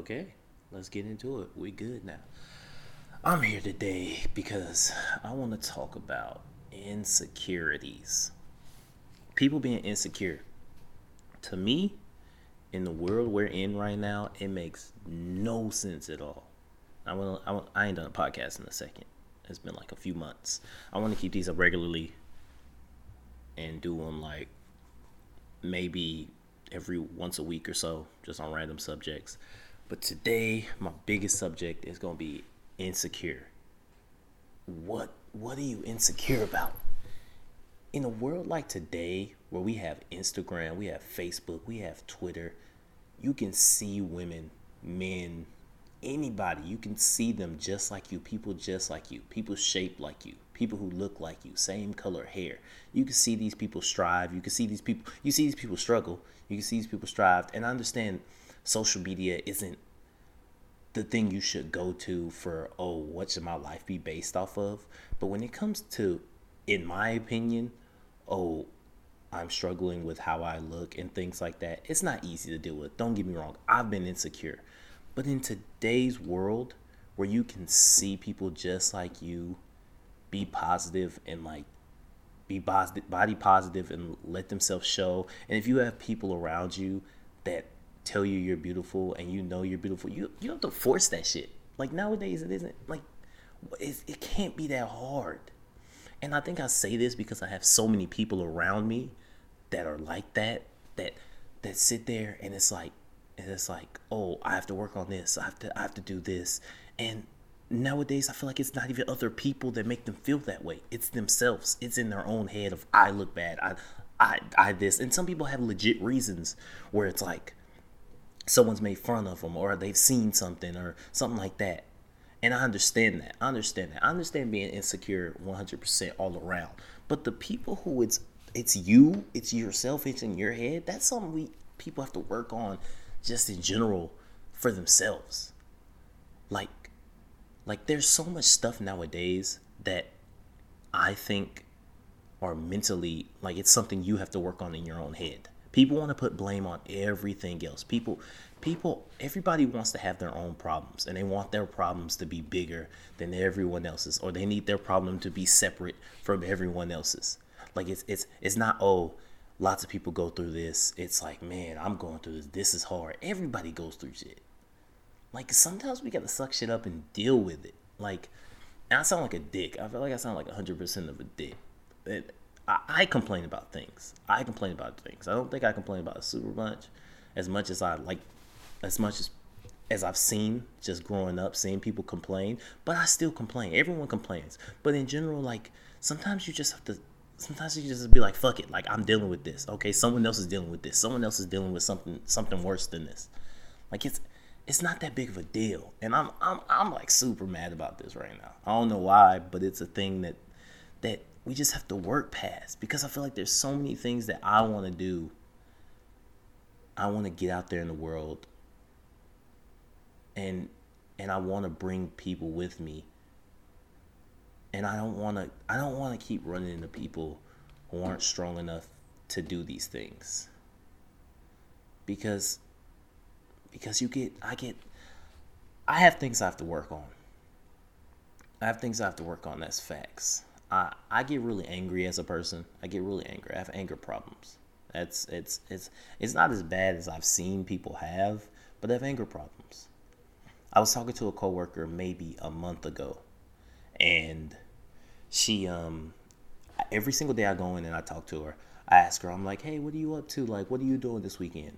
Okay, let's get into it. We good now. I'm here today because I want to talk about insecurities. People being insecure. To me, in the world we're in right now, it makes no sense at all. I want I, I ain't done a podcast in a second. It's been like a few months. I want to keep these up regularly and do them like maybe every once a week or so, just on random subjects. But today, my biggest subject is gonna be insecure. What what are you insecure about? In a world like today, where we have Instagram, we have Facebook, we have Twitter, you can see women, men, anybody. You can see them just like you, people just like you, people shaped like you, people who look like you, same color hair. You can see these people strive. You can see these people. You see these people struggle. You can see these people strive. And I understand social media isn't the thing you should go to for oh what should my life be based off of? But when it comes to in my opinion oh i'm struggling with how i look and things like that it's not easy to deal with. Don't get me wrong i've been insecure. But in today's world where you can see people just like you be positive and like be body positive and let themselves show and if you have people around you that tell you you're beautiful and you know you're beautiful, you you don't have to force that shit. Like nowadays, it isn't like it's, it can't be that hard. And I think I say this because I have so many people around me that are like that that that sit there and it's like and it's like oh I have to work on this I have to I have to do this and nowadays I feel like it's not even other people that make them feel that way it's themselves it's in their own head of I look bad I I I this and some people have legit reasons where it's like someone's made fun of them or they've seen something or something like that. And I understand that. I understand that. I understand being insecure 100% all around. But the people who it's it's you, it's yourself, it's in your head. That's something we people have to work on just in general for themselves. Like like there's so much stuff nowadays that I think are mentally like it's something you have to work on in your own head. People want to put blame on everything else. People people everybody wants to have their own problems and they want their problems to be bigger than everyone else's or they need their problem to be separate from everyone else's. Like it's it's it's not oh lots of people go through this. It's like, man, I'm going through this. This is hard. Everybody goes through shit. Like sometimes we got to suck shit up and deal with it. Like I sound like a dick. I feel like I sound like 100% of a dick. I, complain about things. I complain about things. I don't think I complain about it super much, as much as I like, as much as as I've seen just growing up, seeing people complain. But I still complain. Everyone complains. But in general, like sometimes you just have to. Sometimes you just be like, "Fuck it!" Like I'm dealing with this. Okay, someone else is dealing with this. Someone else is dealing with something something worse than this. Like it's it's not that big of a deal. And I'm I'm I'm like super mad about this right now. I don't know why, but it's a thing that that we just have to work past because I feel like there's so many things that I want to do. I want to get out there in the world and and I want to bring people with me. And I don't want to I don't want to keep running into people who aren't strong enough to do these things. Because because you get I get I have things I have to work on. I have things I have to work on that's facts. I I get really angry as a person. I get really angry. I have anger problems. That's it's it's it's not as bad as I've seen people have, but I have anger problems. I was talking to a coworker maybe a month ago, and she um every single day I go in and I talk to her. I ask her, I'm like, hey, what are you up to? Like, what are you doing this weekend?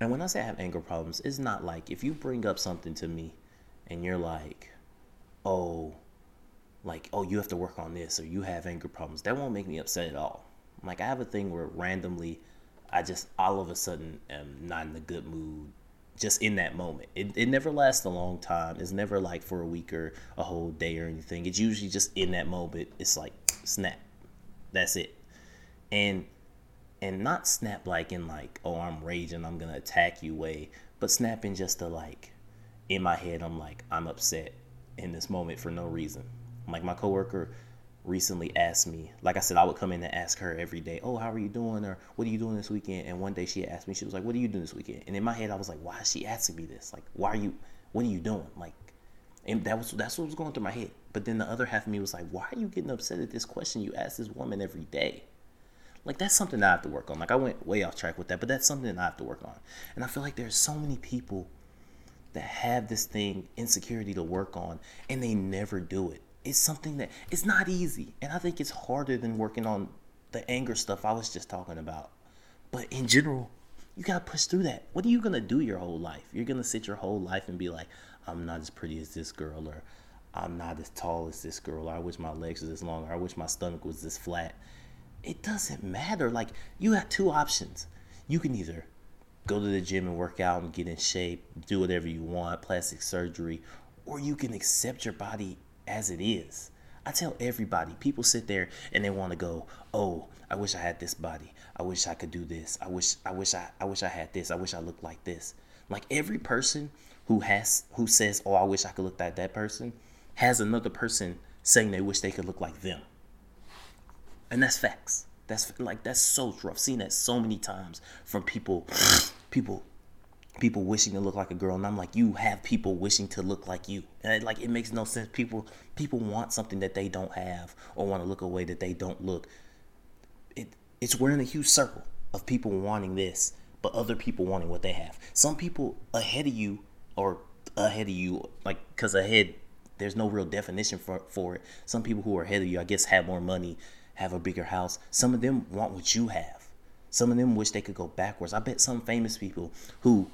And when I say I have anger problems, it's not like if you bring up something to me and you're like, oh, like, oh, you have to work on this or you have anger problems, that won't make me upset at all. Like, I have a thing where randomly I just all of a sudden am not in a good mood just in that moment. It, it never lasts a long time. It's never like for a week or a whole day or anything. It's usually just in that moment. It's like snap. That's it. And and not snap like in like, oh I'm raging, I'm gonna attack you way, but snap in just a like in my head I'm like, I'm upset in this moment for no reason. Like my coworker recently asked me, like I said, I would come in and ask her every day, oh, how are you doing? Or what are you doing this weekend? And one day she asked me, she was like, what are you doing this weekend? And in my head, I was like, why is she asking me this? Like, why are you, what are you doing? Like, and that was, that's what was going through my head. But then the other half of me was like, why are you getting upset at this question you ask this woman every day? Like, that's something I have to work on. Like, I went way off track with that, but that's something I have to work on. And I feel like there's so many people that have this thing, insecurity to work on, and they never do it it's something that it's not easy. And I think it's harder than working on the anger stuff I was just talking about. But in general, you gotta push through that. What are you gonna do your whole life? You're gonna sit your whole life and be like, I'm not as pretty as this girl, or I'm not as tall as this girl, or I wish my legs was this long, or I wish my stomach was this flat. It doesn't matter. Like you have two options. You can either go to the gym and work out and get in shape, do whatever you want, plastic surgery, or you can accept your body as it is. I tell everybody, people sit there and they want to go, "Oh, I wish I had this body. I wish I could do this. I wish I wish I I wish I had this. I wish I looked like this." Like every person who has who says, "Oh, I wish I could look like that person," has another person saying they wish they could look like them. And that's facts. That's like that's so true. I've seen that so many times from people people people wishing to look like a girl and i'm like you have people wishing to look like you. And it, like it makes no sense. People people want something that they don't have or want to look a way that they don't look. It it's we're in a huge circle of people wanting this but other people wanting what they have. Some people ahead of you or ahead of you like because ahead there's no real definition for, for it. Some people who are ahead of you i guess have more money have a bigger house. Some of them want what you have. Some of them wish they could go backwards. I bet some famous people who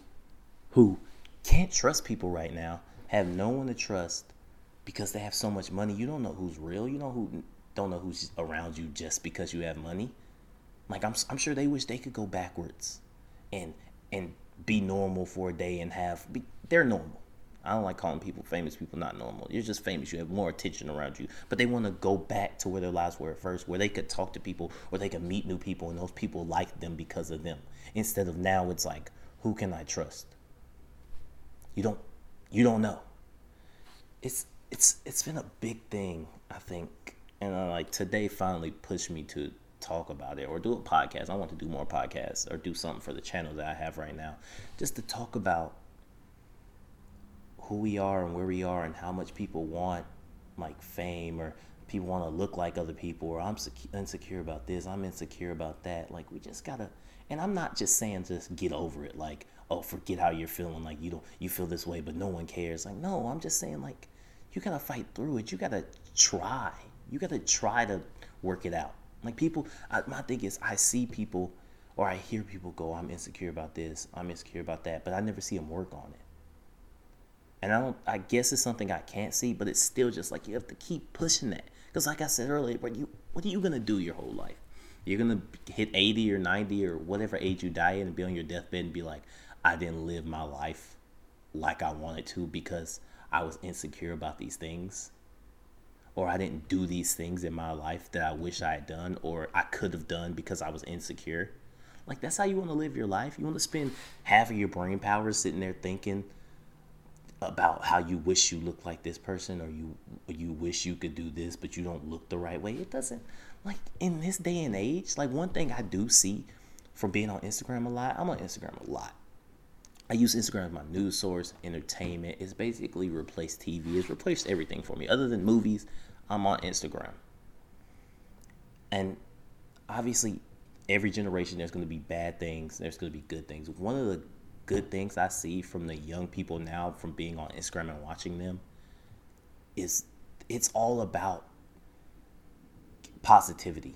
who can't trust people right now, have no one to trust because they have so much money. You don't know who's real. You know who don't know who's around you just because you have money. Like I'm, I'm sure they wish they could go backwards, and and be normal for a day and have be, they're normal. I don't like calling people famous people not normal. You're just famous. You have more attention around you. But they want to go back to where their lives were at first, where they could talk to people, where they could meet new people, and those people like them because of them. Instead of now, it's like, who can I trust? You don't you don't know. It's it's it's been a big thing, I think, and uh, like today finally pushed me to talk about it or do a podcast. I want to do more podcasts or do something for the channel that I have right now, just to talk about who we are and where we are and how much people want like fame or people want to look like other people or I'm insecure about this, I'm insecure about that. Like we just gotta, and I'm not just saying just get over it. Like oh forget how you're feeling like you don't you feel this way but no one cares. Like no i'm just saying like you gotta fight through it. You gotta try. You gotta try to work it out. Like people I, my thing is i see people or i hear people go i'm insecure about this. I'm insecure about that but i never see them work on it. And i don't i guess it's something i can't see but it's still just like you have to keep pushing that. Because like i said earlier what you what are you gonna do your whole life? You're gonna hit 80 or 90 or whatever age you die in and be on your deathbed and be like I didn't live my life like I wanted to because I was insecure about these things. Or I didn't do these things in my life that I wish I had done or I could have done because I was insecure. Like that's how you want to live your life. You want to spend half of your brain power sitting there thinking about how you wish you looked like this person or you you wish you could do this but you don't look the right way. It doesn't like in this day and age, like one thing I do see from being on Instagram a lot, I'm on Instagram a lot. I use Instagram as my news source, entertainment. It's basically replaced TV. It's replaced everything for me. Other than movies, I'm on Instagram. And obviously, every generation there's going to be bad things, there's going to be good things. One of the good things I see from the young people now from being on Instagram and watching them is it's all about positivity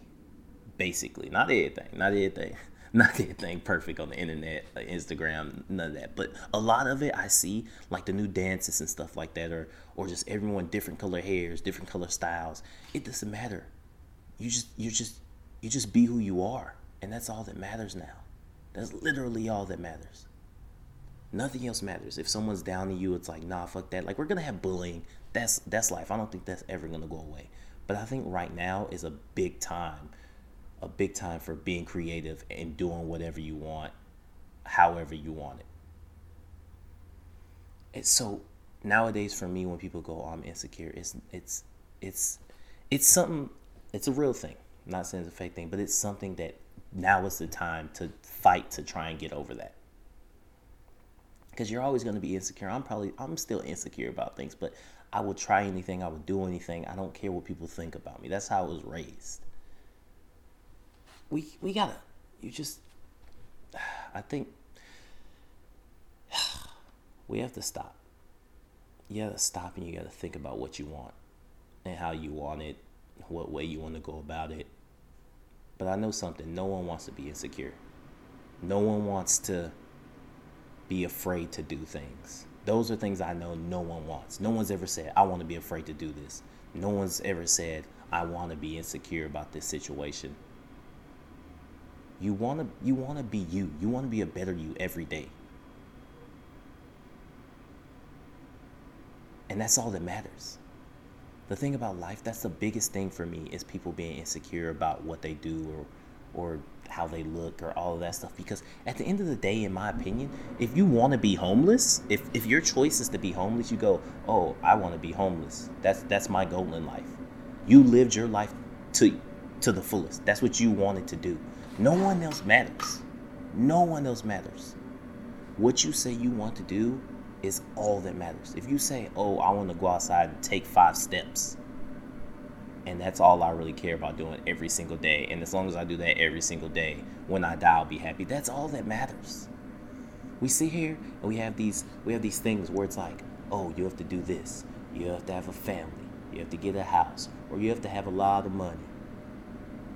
basically not everything not everything not anything perfect on the internet, like Instagram, none of that. But a lot of it I see, like the new dances and stuff like that, or or just everyone different color hairs, different color styles. It doesn't matter. You just you just you just be who you are, and that's all that matters now. That's literally all that matters. Nothing else matters. If someone's down to you, it's like, nah, fuck that. Like we're gonna have bullying. That's that's life. I don't think that's ever gonna go away. But I think right now is a big time a big time for being creative and doing whatever you want, however you want it. It's so nowadays for me when people go, oh, "I'm insecure," it's it's it's it's something It's a real thing. I'm not saying it's a fake thing, but it's something that now is the time to fight to try and get over that. Because you're always going to be insecure. I'm probably, I'm still insecure about things, but I will try anything. I will do anything. I don't care what people think about me. That's how I was raised. We, we gotta, you just, I think we have to stop. You gotta stop and you gotta think about what you want and how you want it, what way you want to go about it. But I know something no one wants to be insecure, no one wants to be afraid to do things. Those are things I know no one wants. No one's ever said, I want to be afraid to do this. No one's ever said, I want to be insecure about this situation. You want to you want to be you. You want to be a better you every day. And that's all that matters. The thing about life, that's the biggest thing for me is people being insecure about what they do or or how they look or all of that stuff because at the end of the day in my opinion if you want to be homeless if, if your choice is to be homeless you go oh i want to be homeless that's that's my goal in life you lived your life to to the fullest that's what you wanted to do no one else matters no one else matters what you say you want to do is all that matters. If you say, "Oh, I want to go outside and take 5 steps." And that's all I really care about doing every single day. And as long as I do that every single day, when I die, I'll be happy. That's all that matters. We sit here and we have these we have these things where it's like, "Oh, you have to do this. You have to have a family. You have to get a house, or you have to have a lot of money."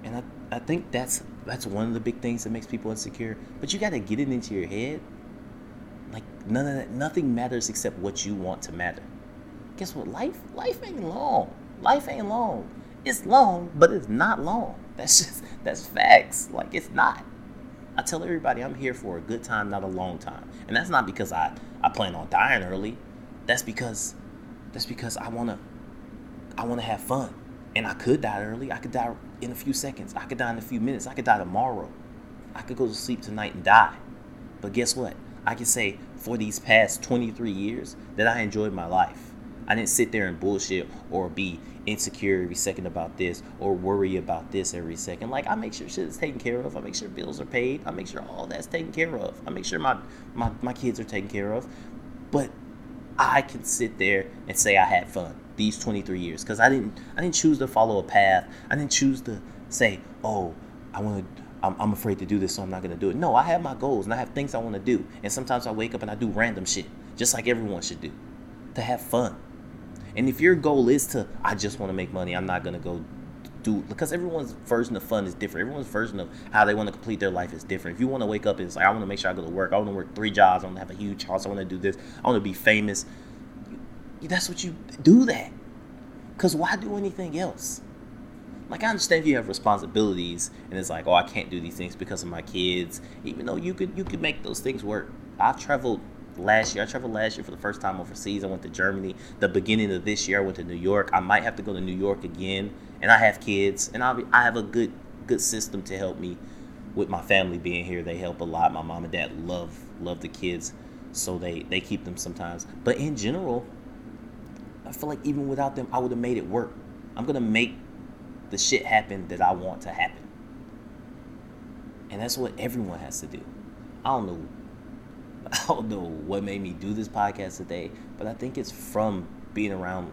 And I, I think that's that's one of the big things that makes people insecure. But you got to get it into your head like none of that, nothing matters except what you want to matter. Guess what? Life, life ain't long. Life ain't long. It's long, but it's not long. That's just that's facts. Like it's not. I tell everybody I'm here for a good time, not a long time. And that's not because I, I plan on dying early. That's because that's because I wanna I wanna have fun. And I could die early. I could die in a few seconds. I could die in a few minutes. I could die tomorrow. I could go to sleep tonight and die. But guess what? I can say for these past 23 years that I enjoyed my life. I didn't sit there and bullshit or be insecure every second about this or worry about this every second. Like I make sure shit is taken care of. I make sure bills are paid. I make sure all that's taken care of. I make sure my my, my kids are taken care of. But I can sit there and say I had fun these 23 years because I didn't I didn't choose to follow a path. I didn't choose to say, "Oh, I want to I'm, I'm afraid to do this, so I'm not gonna do it. No, I have my goals and I have things I want to do. And sometimes I wake up and I do random shit, just like everyone should do, to have fun. And if your goal is to, I just want to make money, I'm not gonna go do because everyone's version of fun is different. Everyone's version of how they want to complete their life is different. If you want to wake up and it's like I want to make sure I go to work, I want to work three jobs, I want to have a huge house, I want to do this, I want to be famous. That's what you do that. Cause why do anything else? Like I understand if you have responsibilities and it's like, oh, I can't do these things because of my kids. Even though you could you could make those things work. I've traveled last year. I traveled last year for the first time overseas. I went to Germany. The beginning of this year, I went to New York. I might have to go to New York again. And I have kids, and I'll be, I have a good good system to help me with my family being here. They help a lot. My mom and dad love love the kids, so they they keep them sometimes. But in general, I feel like even without them, I would have made it work. I'm gonna make the shit happen that I want to happen. And that's what everyone has to do. I don't know I don't know what made me do this podcast today, but I think it's from being around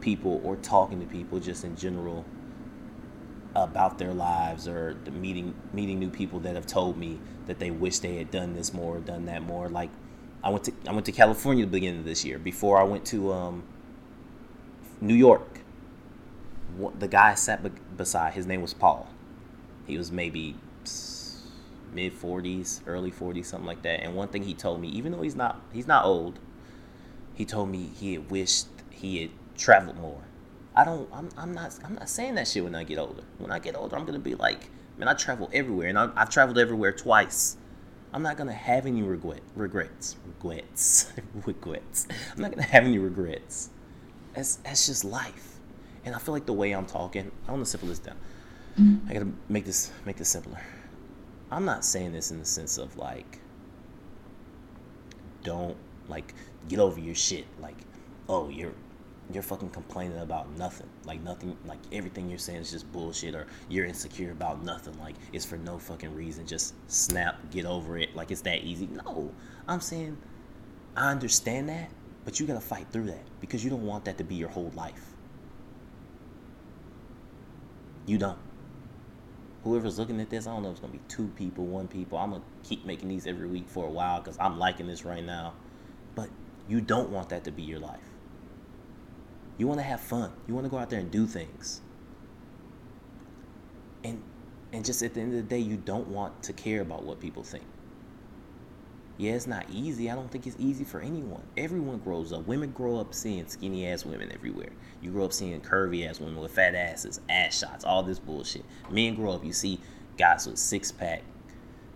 people or talking to people just in general about their lives or meeting meeting new people that have told me that they wish they had done this more, done that more. Like I went to I went to California the beginning of this year before I went to um, New York the guy I sat beside, his name was Paul. He was maybe mid 40s, early 40s, something like that. And one thing he told me, even though he's not he's not old, he told me he had wished he had traveled more. I don't. I'm, I'm not. I'm not saying that shit when I get older. When I get older, I'm gonna be like, man, I travel everywhere, and I, I've traveled everywhere twice. I'm not gonna have any regret, regrets, regrets, regrets. I'm not gonna have any regrets. That's that's just life. And I feel like the way I'm talking, I want to simple this down. Mm-hmm. I gotta make this make this simpler. I'm not saying this in the sense of like don't like get over your shit. Like, oh, you're you're fucking complaining about nothing. Like nothing like everything you're saying is just bullshit or you're insecure about nothing. Like it's for no fucking reason. Just snap, get over it. Like it's that easy. No. I'm saying I understand that, but you gotta fight through that because you don't want that to be your whole life. You don't. Whoever's looking at this, I don't know if it's gonna be two people, one people. I'm gonna keep making these every week for a while because I'm liking this right now. But you don't want that to be your life. You want to have fun. You want to go out there and do things. And and just at the end of the day, you don't want to care about what people think. Yeah, it's not easy. I don't think it's easy for anyone. Everyone grows up. Women grow up seeing skinny ass women everywhere. You grow up seeing curvy ass women with fat asses, ass shots, all this bullshit. Men grow up, you see guys with six pack,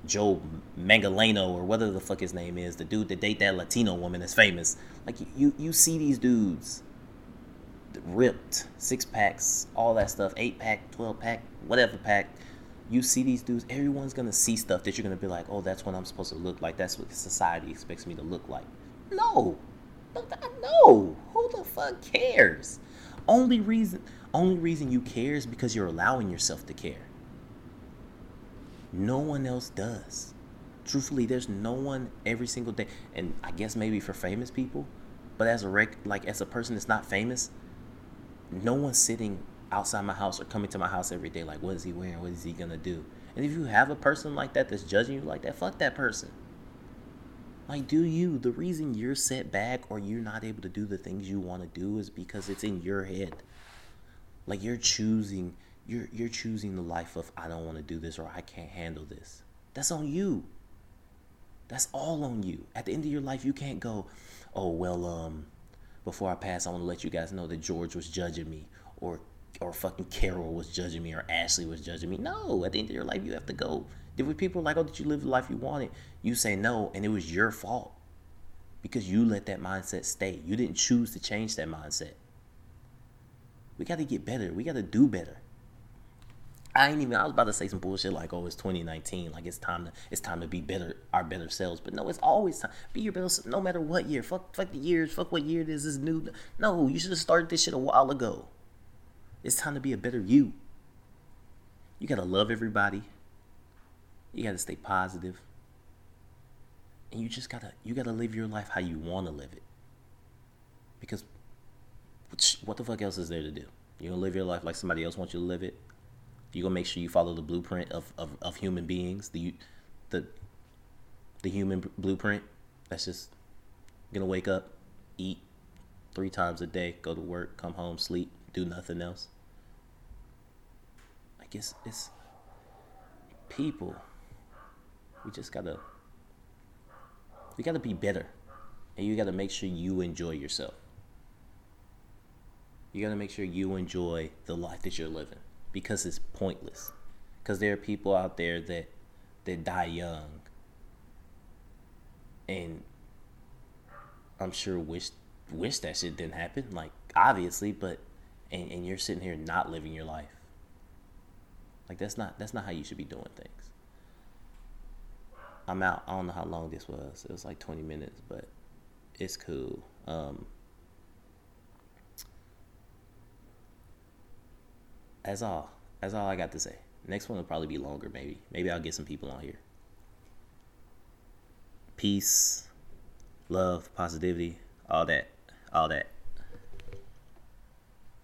Joe Mangaleno or whatever the fuck his name is, the dude that date that Latino woman that's famous. Like you, you see these dudes ripped, six packs, all that stuff, eight pack, twelve pack, whatever pack. You see these dudes, everyone's gonna see stuff that you're gonna be like, oh, that's what I'm supposed to look like. That's what society expects me to look like. No, no. Who the fuck cares? Only reason, only reason you care is because you're allowing yourself to care. No one else does. Truthfully, there's no one every single day, and I guess maybe for famous people, but as a rec, like as a person that's not famous, no one's sitting outside my house or coming to my house every day like, what is he wearing? What is he gonna do? And if you have a person like that that's judging you like that, fuck that person. Like, do you? The reason you're set back or you're not able to do the things you want to do is because it's in your head. Like you're choosing, you're you're choosing the life of I don't want to do this or I can't handle this. That's on you. That's all on you. At the end of your life, you can't go, oh well, um, before I pass, I want to let you guys know that George was judging me, or or fucking Carol was judging me, or Ashley was judging me. No, at the end of your life, you have to go. There were people like, oh, did you live the life you wanted? You say no, and it was your fault because you let that mindset stay. You didn't choose to change that mindset. We got to get better. We got to do better. I ain't even. I was about to say some bullshit like, "Oh, it's 2019. Like it's time to it's time to be better, our better selves." But no, it's always time. Be your better, no matter what year. Fuck, fuck the years. Fuck what year it is. This new. No, you should have started this shit a while ago. It's time to be a better you. You gotta love everybody. You gotta stay positive. And you just gotta you gotta live your life how you want to live it. Because what the fuck else is there to do? You gonna live your life like somebody else wants you to live it? You're gonna make sure you follow the blueprint of, of, of human beings, the the the human blueprint. That's just gonna wake up, eat three times a day, go to work, come home, sleep, do nothing else. I guess it's people. We just gotta we gotta be better. And you gotta make sure you enjoy yourself. You gotta make sure you enjoy the life that you're living because it's pointless. Because there are people out there that that die young, and I'm sure wish wish that shit didn't happen. Like obviously, but and, and you're sitting here not living your life. Like that's not that's not how you should be doing things. I'm out. I don't know how long this was. It was like 20 minutes, but it's cool. Um, That's all. That's all I got to say. Next one will probably be longer, maybe. Maybe I'll get some people on here. Peace, love, positivity, all that. All that.